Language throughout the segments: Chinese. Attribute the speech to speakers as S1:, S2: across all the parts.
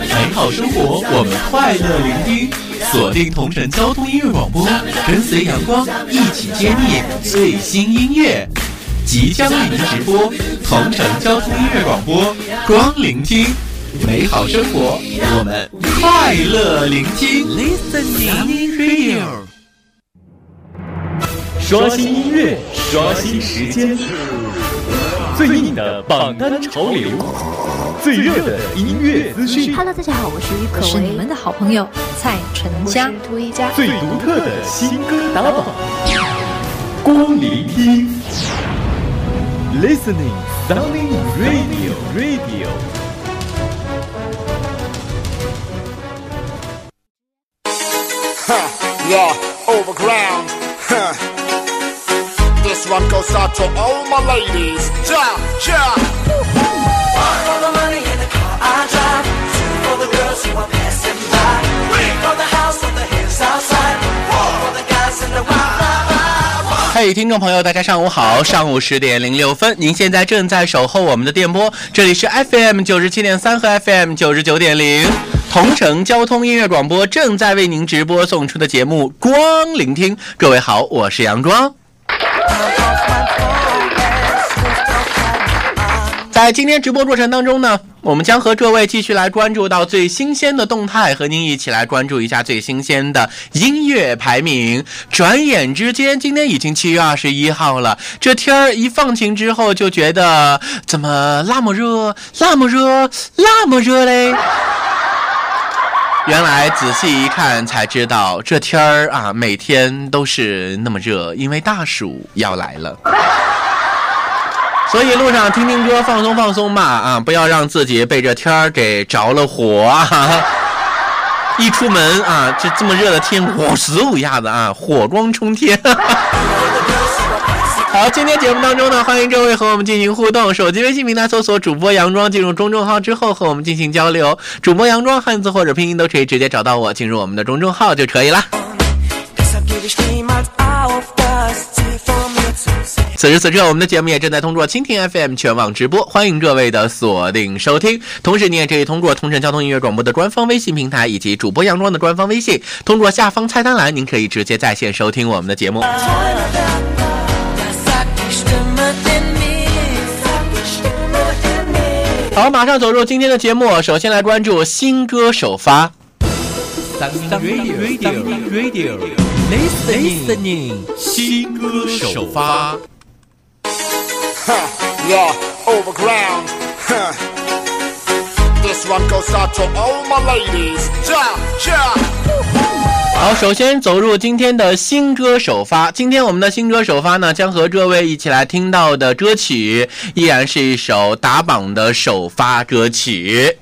S1: 美好生活，我们快乐聆听。锁定同城交通音乐广播，跟随阳光一起揭秘最新音乐。即将为您直播同城交通音乐广播，光聆听美好生活，我们快乐聆听。Listening Radio，
S2: 刷新音乐，刷新时间，最硬的榜单潮流，最热的音乐资讯。
S3: Hello，大家好，我是于可
S4: 是你们的好朋友蔡淳佳，
S2: 最独特的新歌打榜，光聆听。Listening Sounding Radio Radio。
S5: Yeah, overground. Huh. This one goes out to all my ladies. Ja, ja.
S1: 嘿，听众朋友，大家上午好！上午十点零六分，您现在正在守候我们的电波，这里是 FM 九十七点三和 FM 九十九点零，同城交通音乐广播正在为您直播送出的节目《光聆听》。各位好，我是杨庄。在今天直播过程当中呢，我们将和各位继续来关注到最新鲜的动态，和您一起来关注一下最新鲜的音乐排名。转眼之间，今天已经七月二十一号了，这天儿一放晴之后，就觉得怎么那么热，那么热，那么热嘞？原来仔细一看才知道，这天儿啊，每天都是那么热，因为大暑要来了。所以路上听听歌，放松放松吧啊！不要让自己被这天儿给着了火啊！一出门啊，这这么热的天，火死一下子啊，火光冲天。好，今天节目当中呢，欢迎各位和我们进行互动。手机微信平台搜索主播杨庄，进入公众号之后和我们进行交流。主播杨庄汉字或者拼音都可以直接找到我，进入我们的公众号就可以了。此时此刻，我们的节目也正在通过蜻蜓 FM 全网直播，欢迎各位的锁定收听。同时，你也可以通过同城交通音乐广播的官方微信平台以及主播杨庄的官方微信，通过下方菜单栏，您可以直接在线收听我们的节目。好，马上走入今天的节目。首先来关注新歌首发。Radio Radio Listening 新歌首发。
S5: Yeah, overground. This one goes out to all my ladies. Ja, ja.
S1: 好，首先走入今天的新歌首发。今天我们的新歌首发呢，将和各位一起来听到的歌曲，依然是一首打榜的首发歌曲。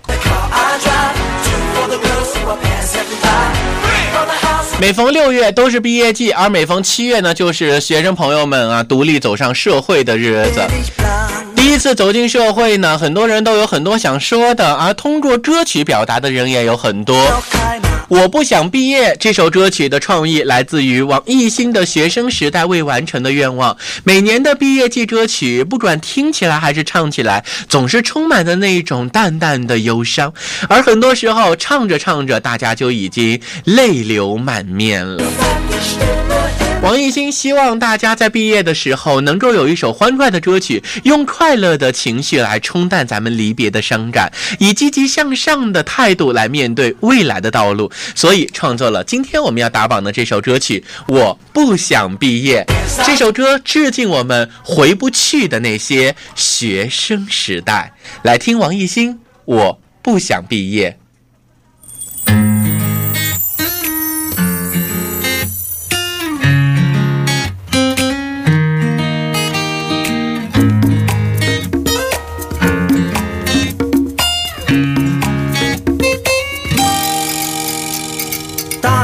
S1: 每逢六月都是毕业季，而每逢七月呢，就是学生朋友们啊独立走上社会的日子。
S6: Ich plan.
S1: 第一次走进社会呢，很多人都有很多想说的，而通过歌曲表达的人也有很多。我不想毕业这首歌曲的创意来自于王艺兴的学生时代未完成的愿望。每年的毕业季歌曲，不管听起来还是唱起来，总是充满着那一种淡淡的忧伤，而很多时候唱着唱着，大家就已经泪流满面了。王艺兴希望大家在毕业的时候能够有一首欢快的歌曲，用快乐的情绪来冲淡咱们离别的伤感，以积极向上的态度来面对未来的道路。所以创作了今天我们要打榜的这首歌曲《我不想毕业》。这首歌致敬我们回不去的那些学生时代。来听王艺兴《我不想毕业》。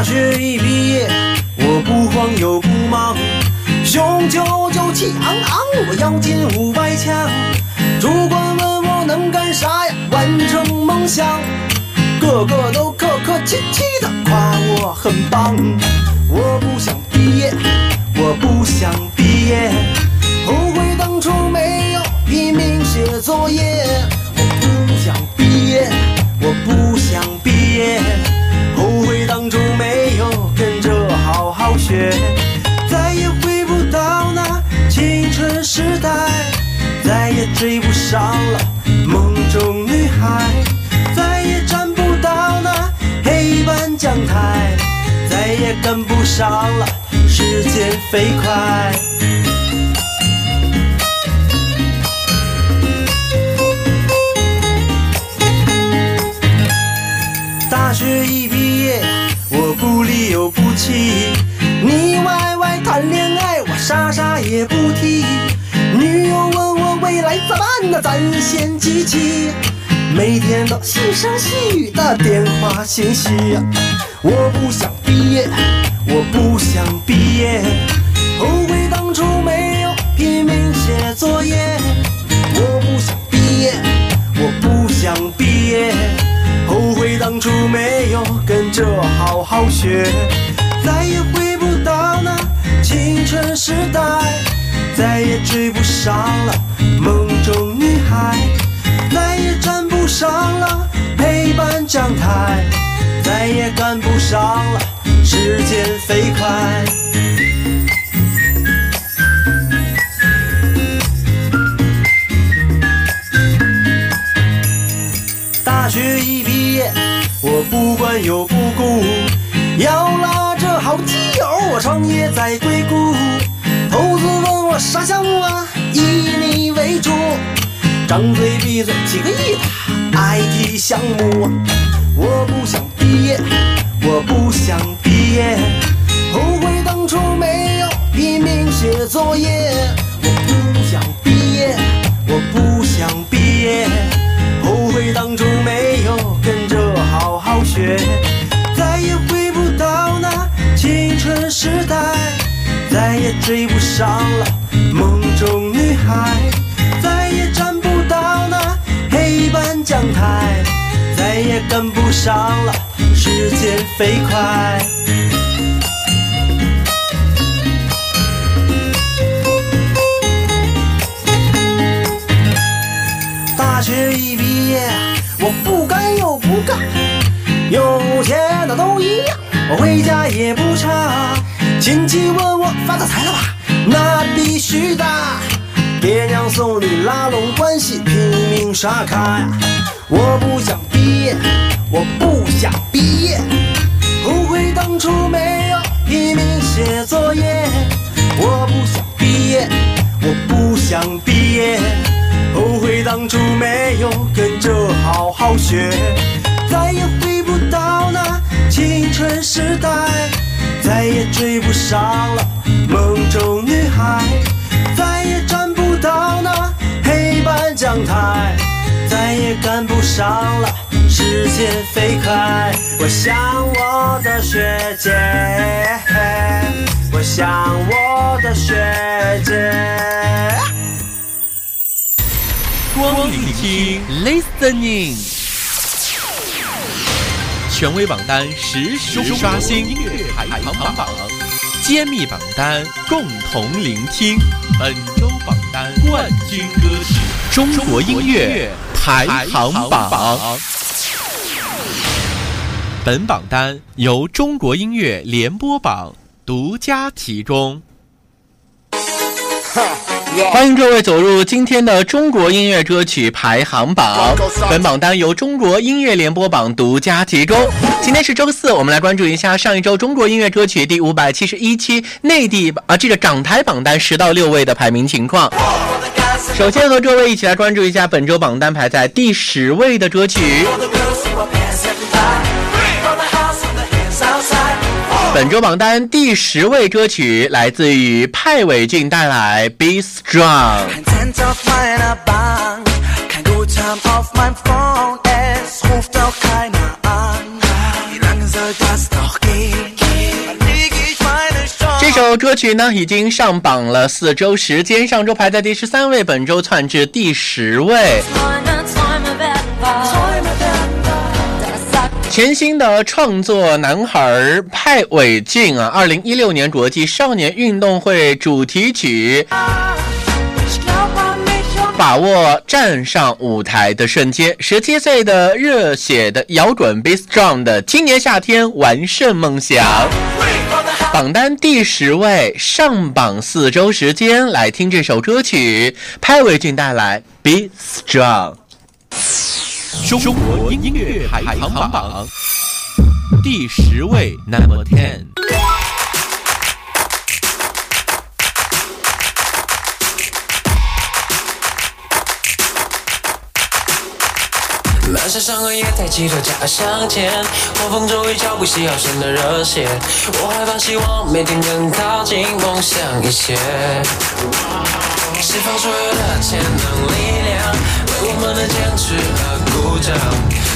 S7: 学一毕业，我不慌又不忙，雄赳赳气昂昂，我要进五百强。主管问我能干啥呀？完成梦想，个个都客客气气的夸我很棒。跟不上了时间飞快。大学一毕业，我不离又不弃，你歪歪谈恋爱，我啥啥也不提。女友问我未来咋办呢？咱先记起，每天都细声细语的电话信息。我不想我不想毕业，后悔当初没有拼命写作业。我不想毕业，我不想毕业。后悔当初没有跟着好好学，再也回不到那青春时代，再也追不上了梦中女孩，再也站不上了黑板讲台，再也赶不上了时间飞快。大学一毕业，我不管有不顾，要拉着好基友，我创业在硅谷。投资问我啥项目啊？以你为主，张嘴闭嘴几个亿的 IT 项目。我不想毕业，我不想业，后悔当初没有拼命写作业。我不想毕业，我不想毕业。后悔当初没有跟着好好学，再也回不到那青春时代，再也追不上了梦中女孩，再也站不到那黑板讲台，再也跟不上了时间飞快。一毕业，我不干又不干，有钱的都一样，我回家也不差。亲戚问我发大财了吧？那必须的。爹娘送礼拉拢关系，拼命刷卡呀。我不想毕业，我不想毕业，后悔当初没有拼命写作业。我不想毕业，我不想毕业。当初没有跟着好好学，再也回不到那青春时代，再也追不上了梦中女孩，再也站不到那黑板讲台，再也赶不上了时间飞快。我想我的学姐，我想我的学姐。
S2: 光聆听
S1: Listening，权威榜单实时刷新，
S2: 音乐排行榜，
S1: 揭秘榜单共同聆听，本周榜单。
S2: 冠军歌曲，
S1: 中国音乐排行榜。本榜单由中国音乐联播榜独家提供。欢迎各位走入今天的中国音乐歌曲排行榜。本榜单由中国音乐联播榜独家提供。今天是周四，我们来关注一下上一周中国音乐歌曲第五百七十一期内地啊这个港台榜单十到六位的排名情况。首先和各位一起来关注一下本周榜单排在第十位的歌曲。本周榜单第十位歌曲来自于派伟俊带来《Be Strong》。这首歌曲呢已经上榜了四周时间，上周排在第十三位，本周窜至第十位。全新的创作男孩派伟俊啊，二零一六年国际少年运动会主题曲，把握站上舞台的瞬间。十七岁的热血的摇滚 Be Strong 的今年夏天完胜梦想。榜单第十位，上榜四周时间，来听这首歌曲，派伟俊带来《Be Strong》。
S2: 中国音乐排行榜第十位，Number Ten。
S3: 满身伤痕也抬起头家向前，狂风中与脚步细腰显得热血。我怀抱希望，每天更靠近梦想一些。释放所有的潜能力量，我们的坚持而鼓掌。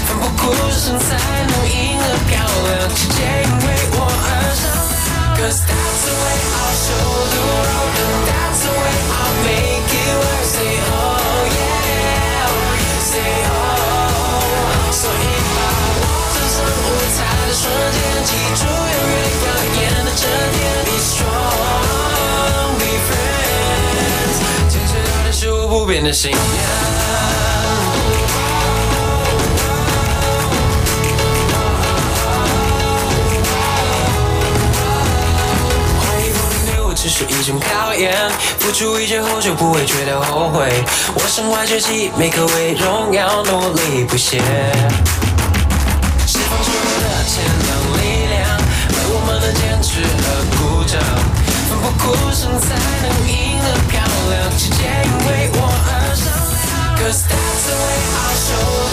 S3: 奋不顾身才能赢得漂亮，世界因为我而闪亮。Cause that's the way I'll show the world, and that's the way I'll make it work. Say oh yeah, say oh. 所以把我登上舞台的瞬间，记住永远耀眼的这点。Be strong, be friends，坚持到底是我不变的信念。一种考验，付出一切后就不会觉得后悔。我身怀绝技，每颗为荣耀努力不懈。释放出我的潜能力量，为我们的坚持而鼓掌。奋不顾身才能赢得漂亮，世界因为我而闪亮。Cause that's the way I show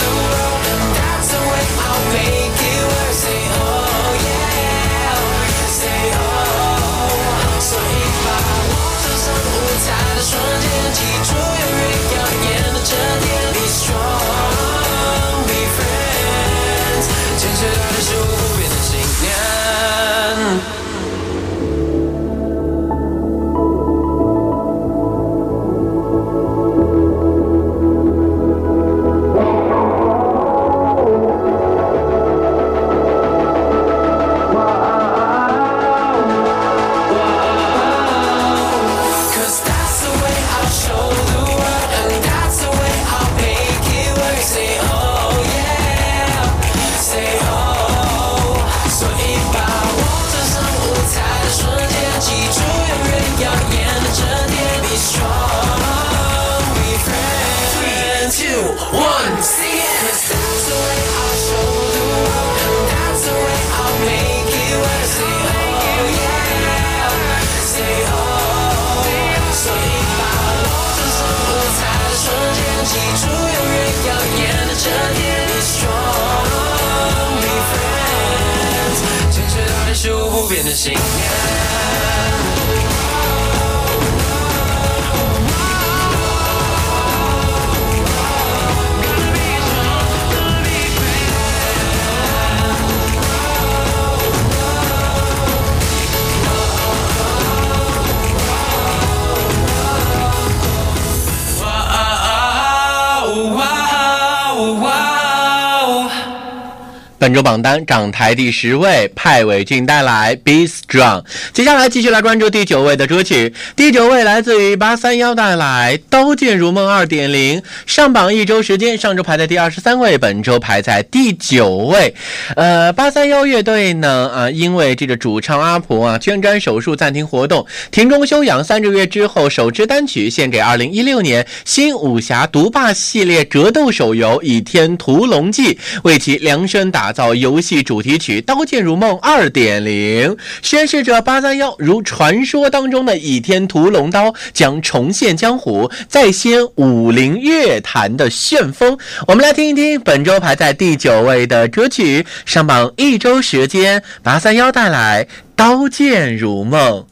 S1: 本周榜单涨台第十位，派伟俊带来《Be Strong》。接下来继续来关注第九位的歌曲，第九位来自于八三幺带来《刀剑如梦二点零》，上榜一周时间，上周排在第二十三位，本周排在第九位。呃，八三幺乐队呢，啊，因为这个主唱阿婆啊捐肝手术暂停活动，停中休养三个月之后，首支单曲献给二零一六年新武侠独霸系列格斗手游《倚天屠龙记》，为其量身打造游戏主题曲《刀剑如梦二点零》，宣示着八三幺如传说当中的倚天屠龙刀将重现江湖，再掀武林乐坛的旋风。我们来听一听本周排在第九位的歌曲，上榜一周时间，八三幺带来《刀剑如梦》。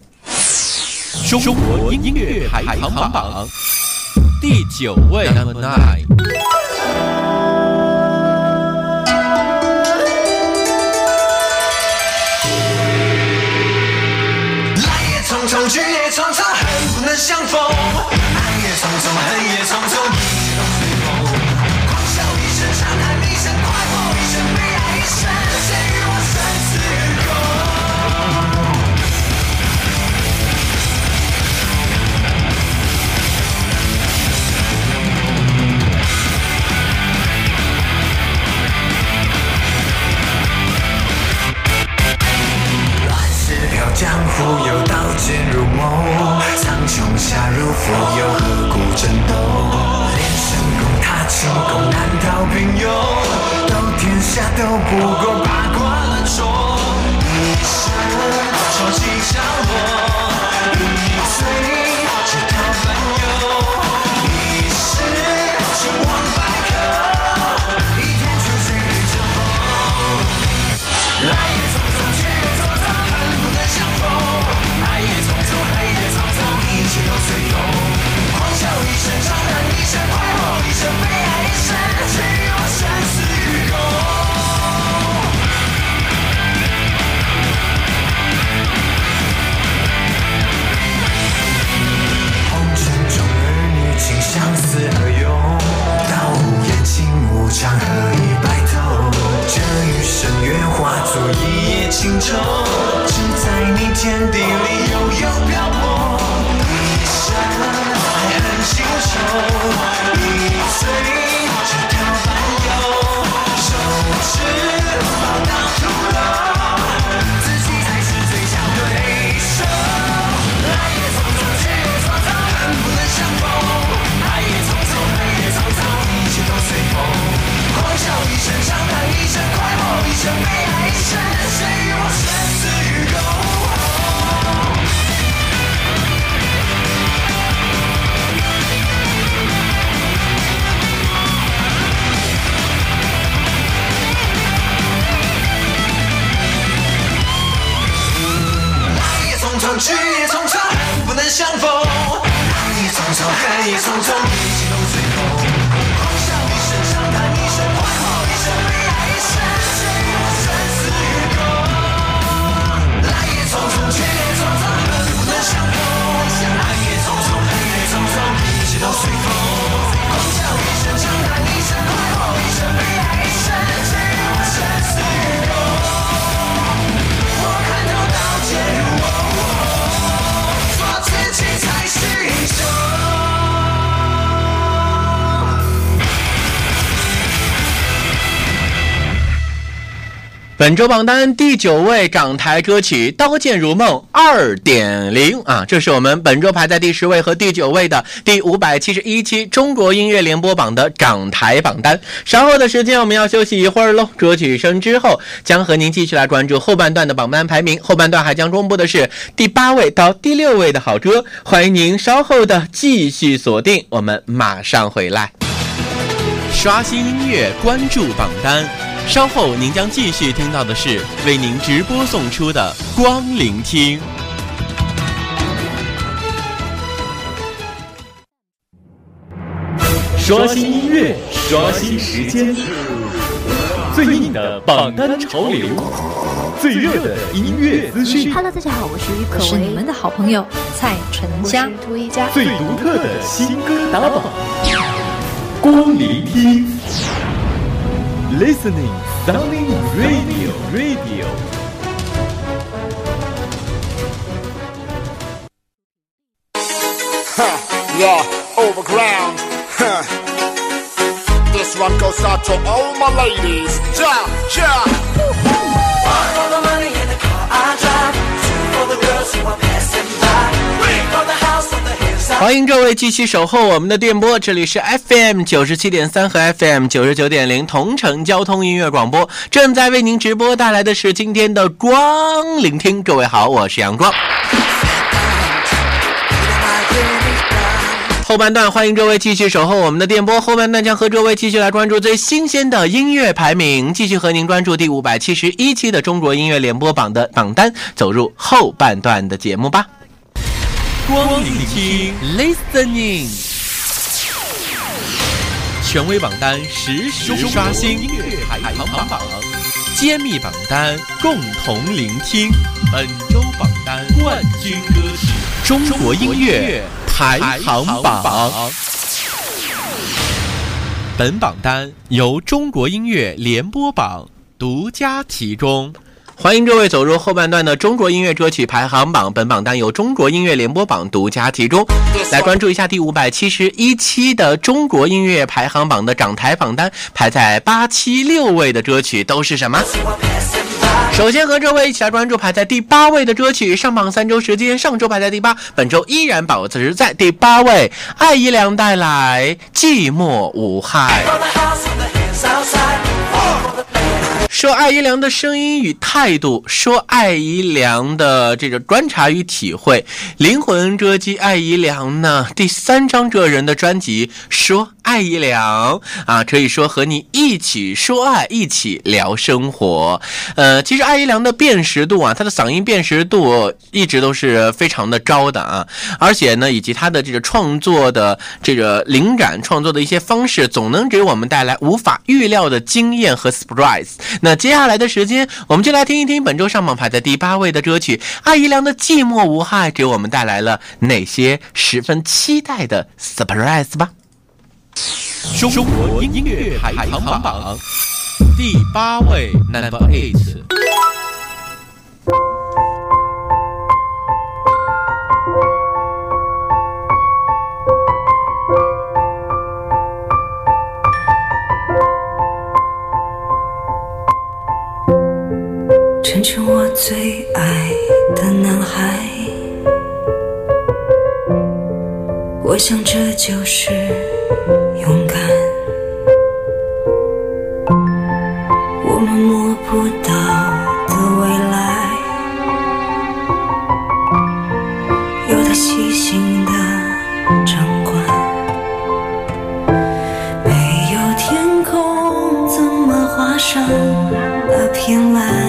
S2: 中国音乐排行榜第九位，Number Nine。
S7: 匆，匆，恨不能相逢。爱也匆匆，恨也匆匆，江湖有刀剑如梦，苍
S6: 穹下如浮又何故争斗？练神功踏青功难逃平庸，斗天下斗不过八卦的错，一生超起降落。也匆匆，恨也匆匆，一切都随
S1: 本周榜单第九位港台歌曲《刀剑如梦》二点零啊，这是我们本周排在第十位和第九位的第五百七十一期中国音乐联播榜的港台榜单。稍后的时间我们要休息一会儿喽，歌曲声之后将和您继续来关注后半段的榜单排名，后半段还将公布的是第八位到第六位的好歌，欢迎您稍后的继续锁定，我们马上回来。刷新音乐，关注榜单。稍后您将继续听到的是为您直播送出的《光聆听》。
S2: 刷新音乐，刷新时间，最硬的榜单潮流，最热的音乐资讯
S8: ，Hello，大家好，我是于可
S9: 你们的好朋友蔡淳佳。
S8: 涂一佳。
S2: 最独特的新歌打榜，光聆听，Listening Sounding Radio
S5: Radio。Huh, yeah, overground. Huh. This one goes out to all my ladies. Yeah, yeah.
S6: One for the money in the car I drive, two for the girls who are passing
S1: 欢迎各位继续守候我们的电波，这里是 FM 九十七点三和 FM 九十九点零同城交通音乐广播，正在为您直播带来的是今天的光聆听。各位好，我是杨光。后半段欢迎各位继续守候我们的电波，后半段将和各位继续来关注最新鲜的音乐排名，继续和您关注第五百七十一期的中国音乐联播榜的榜单，走入后半段的节目吧。光聆听，listening，权威榜单实时刷新，音乐排行榜，揭秘榜单，共同聆听。本周榜单冠军歌曲，中国音乐排行榜。本榜单由中国音乐联播榜独家提供。欢迎各位走入后半段的中国音乐歌曲排行榜。本榜单由中国音乐联播榜独家提供。来关注一下第五百七十一期的中国音乐排行榜的港台榜单，排在八七六位的歌曲都是什么首先和这位一起来关注排在第八位的歌曲，上榜三周时间，上周排在第八，本周依然保持在第八位。艾怡良带来《寂寞无害》。说艾怡良的声音与态度，说艾怡良的这个观察与体会，灵魂歌姬艾怡良呢？第三张个人的专辑说艾怡良啊，可以说和你一起说爱，一起聊生活。呃，其实艾怡良的辨识度啊，他的嗓音辨识度一直都是非常的高的啊，而且呢，以及他的这个创作的这个灵感，创作的一些方式，总能给我们带来无法预料的惊艳和 surprise。那接下来的时间，我们就来听一听本周上榜排在第八位的歌曲艾怡良的《寂寞无害》给我们带来了哪些十分期待的 surprise 吧。
S2: 中国音乐排行榜
S1: 第八位，Number Eight。
S8: 成全我最爱的男孩，我想这就是我们摸不到的未来，有他细心的掌管。没有天空，怎么画上那片蓝？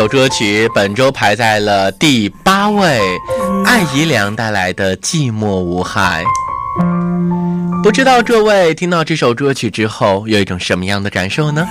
S1: 首歌曲本周排在了第八位，艾怡良带来的《寂寞无害》。不知道各位听到这首歌曲之后有一种什么样的感受呢？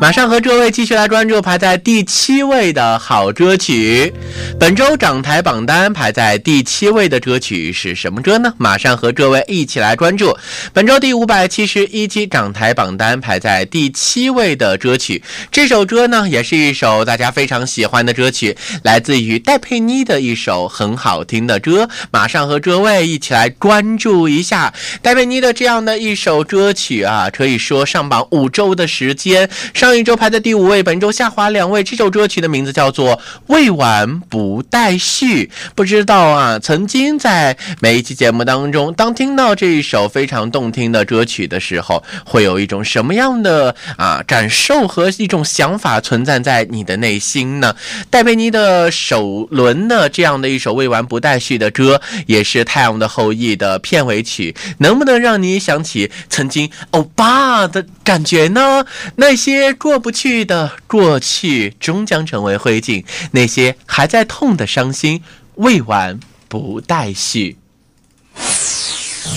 S1: 马上和各位继续来关注排在第七位的好歌曲。本周涨台榜单排在第七位的歌曲是什么歌呢？马上和各位一起来关注本周第五百七十一期涨台榜单排在第七位的歌曲。这首歌呢，也是一首大家非常喜欢的歌曲，来自于戴佩妮的一首很好听的歌。马上和各位一起来关注一下戴佩妮的这样的一首歌曲啊，可以说上榜五周的时间。上一周排在第五位，本周下滑两位。这首歌曲的名字叫做《未完不待续》。不知道啊，曾经在每一期节目当中，当听到这一首非常动听的歌曲的时候，会有一种什么样的啊感受和一种想法存在在你的内心呢？戴佩妮的首轮的这样的一首未完不待续的歌，也是《太阳的后裔》的片尾曲，能不能让你想起曾经欧巴的感觉呢？那些过不去的过去，终将成为灰烬；那些还在痛的伤心，未完不待续。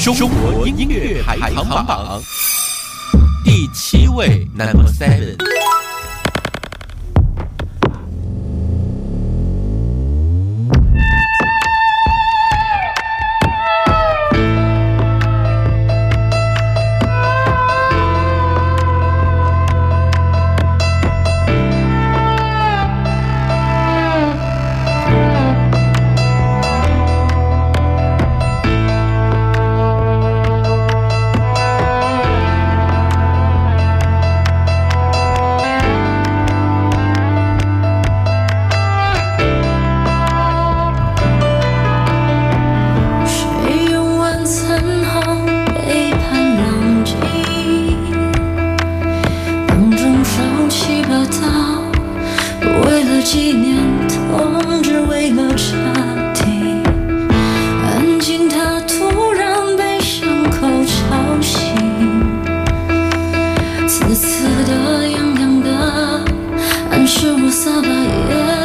S2: 中国音乐排行榜
S1: 第七位，Number Seven。
S8: 刺刺的，痒痒的，暗示我撒把盐，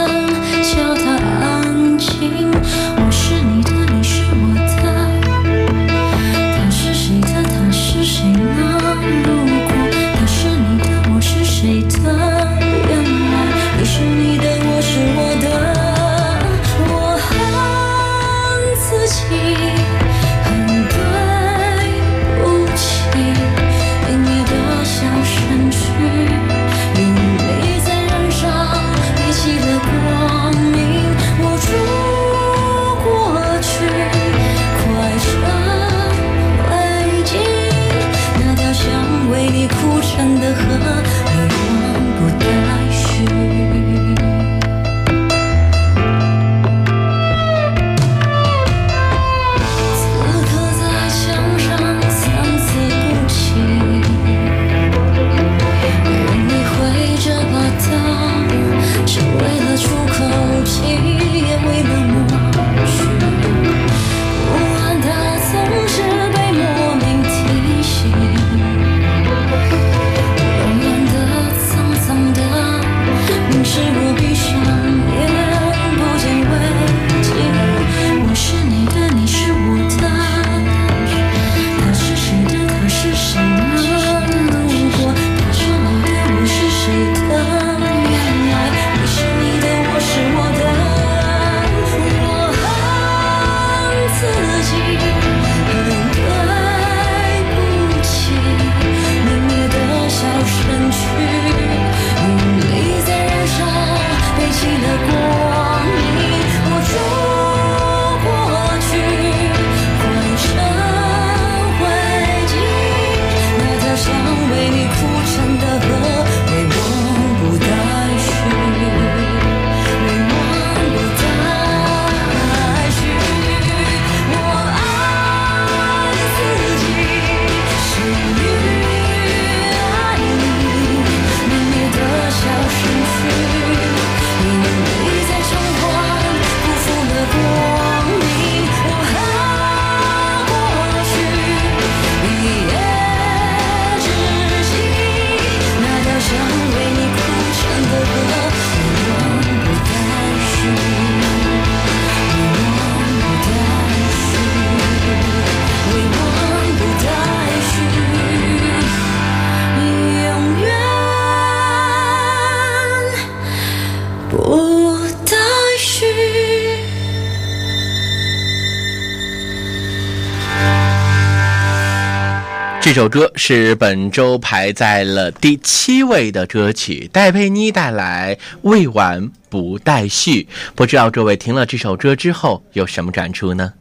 S1: 这首歌是本周排在了第七位的歌曲，戴佩妮带来《未完不待续》。不知道各位听了这首歌之后有什么感触呢？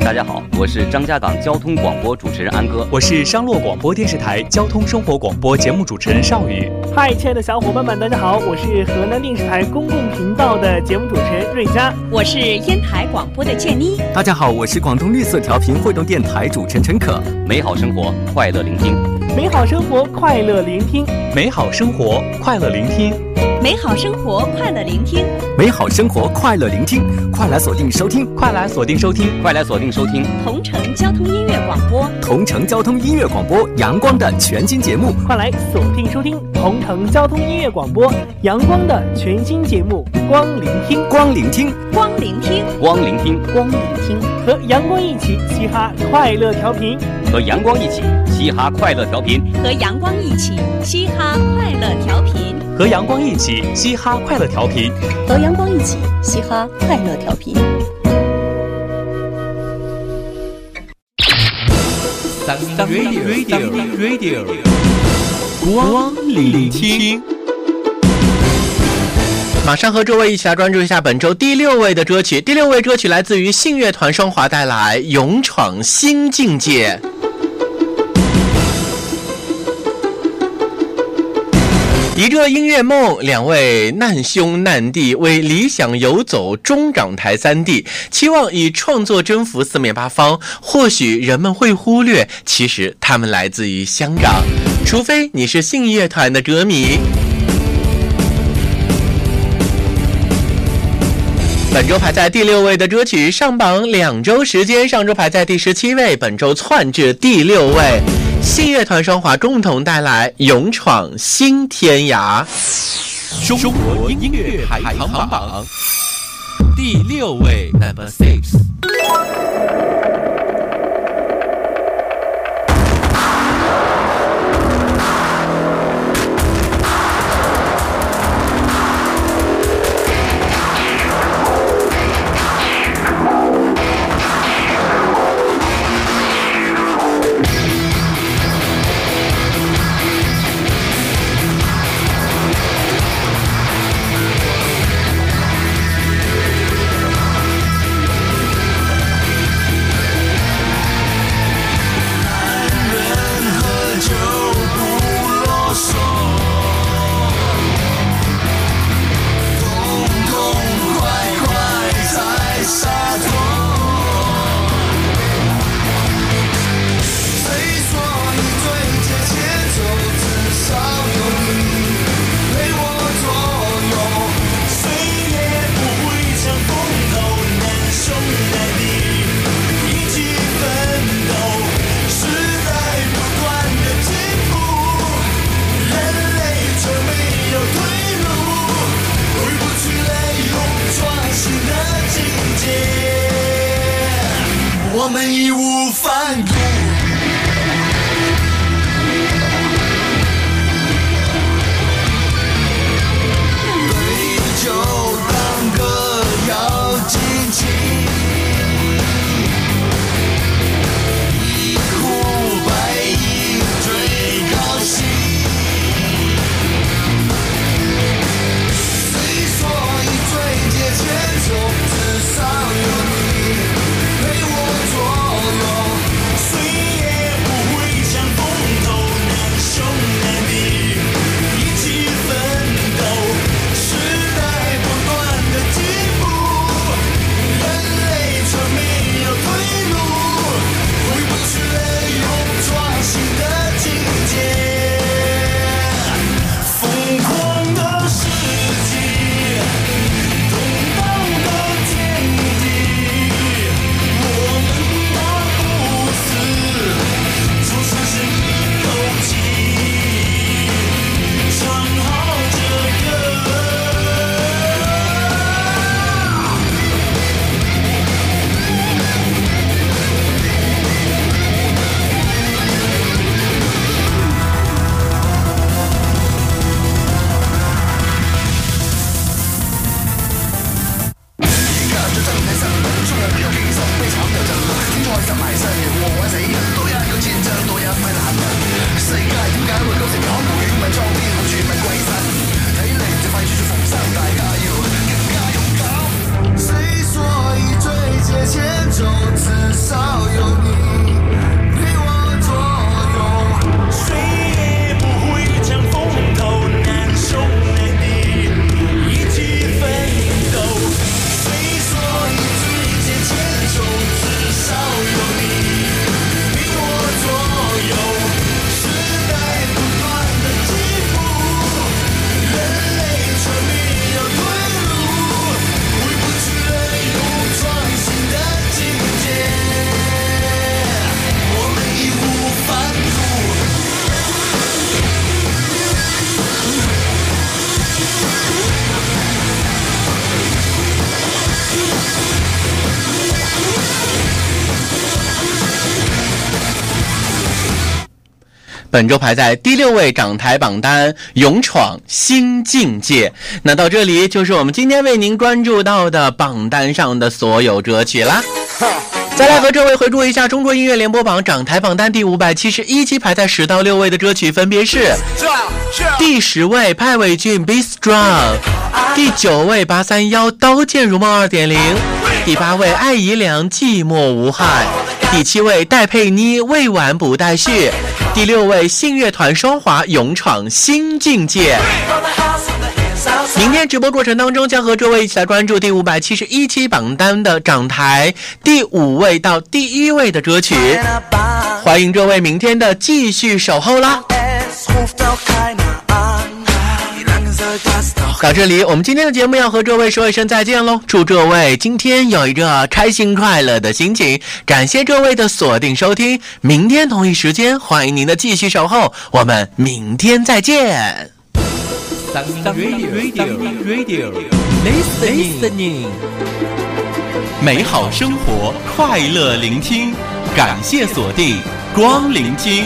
S10: 大家好，我是张家港交通广播主持人安哥。
S2: 我是商洛广播电视台交通生活广播节目主持人邵宇。
S11: 嗨，亲爱的小伙伴们，大家好，我是河南电视台公共频道的节目主持人瑞佳。
S12: 我是烟台广播的建妮。
S13: 大家好，我是广东绿色调频汇动电台主持人陈可。
S10: 美好生活，快乐聆听。
S11: 美好生活，快乐聆听。
S2: 美好生活，快乐聆听。
S12: 美好生活，快乐聆听。
S13: 美好生活，快乐聆听。快来锁定收听，
S2: 快来锁定收听，
S10: 快来锁定收听。
S12: 同城交通音乐广播，
S13: 同城交通音乐广播，阳光的全新节目。
S11: 快来锁定收听同城交通音乐广播，阳光的全新节目。光聆听，
S13: 光聆听，
S12: 光聆听，
S10: 光聆听，
S12: 光聆听。
S11: 和阳光一起嘻哈快乐调频，
S10: 和阳光一起嘻哈快乐调频，
S12: 和阳光一起嘻哈快乐调频，
S2: 和阳光一起嘻哈快乐调频，
S12: 和阳光一起嘻哈快乐调频。
S1: 三 radio radio radio，光聆听。马上和各位一起来关注一下本周第六位的歌曲。第六位歌曲来自于信乐团双华带来《勇闯新境界》。一个音乐梦，两位难兄难弟为理想游走中港台三地，期望以创作征服四面八方。或许人们会忽略，其实他们来自于香港。除非你是信乐团的歌迷。本周排在第六位的歌曲上榜两周时间，上周排在第十七位，本周窜至第六位。信乐团双华共同带来《勇闯新天涯》。
S2: 中国音乐排行榜第六位，Number Six。
S1: 本周排在第六位港台榜单，勇闯新境界。那到这里就是我们今天为您关注到的榜单上的所有歌曲啦。再来和这位回顾一下中国音乐联播榜掌台榜单第五百七十一期排在十到六位的歌曲分别是：第十位派伟俊《Be Strong》，第九位八三幺《刀剑如梦二点零》，第八位艾怡良《寂寞无害》，第七位戴佩妮《未完不待续》，第六位信乐团双华《勇闯新境界》。明天直播过程当中，将和各位一起来关注第五百七十一期榜单的港台第五位到第一位的歌曲。欢迎各位明天的继续守候啦！到这里，我们今天的节目要和各位说一声再见喽！祝各位今天有一个开心快乐的心情。感谢各位的锁定收听，明天同一时间，欢迎您的继续守候。我们明天再见。
S2: Radio Radio Listening，
S1: 美好生活，快乐聆听，感谢锁定光聆听，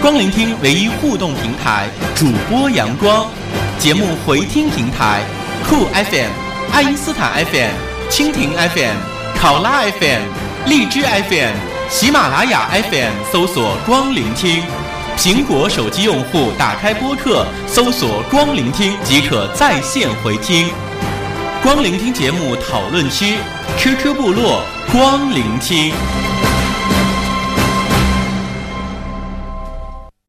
S1: 光聆听唯一互动平台，主播阳光，节目回听平台，酷 FM、爱因斯坦 FM、蜻蜓 FM、考拉 FM、荔枝 FM、喜马拉雅 FM，搜索光聆听。苹果手机用户打开播客，搜索“光聆听”即可在线回听。光聆听节目讨论区，QQ 部落光聆听。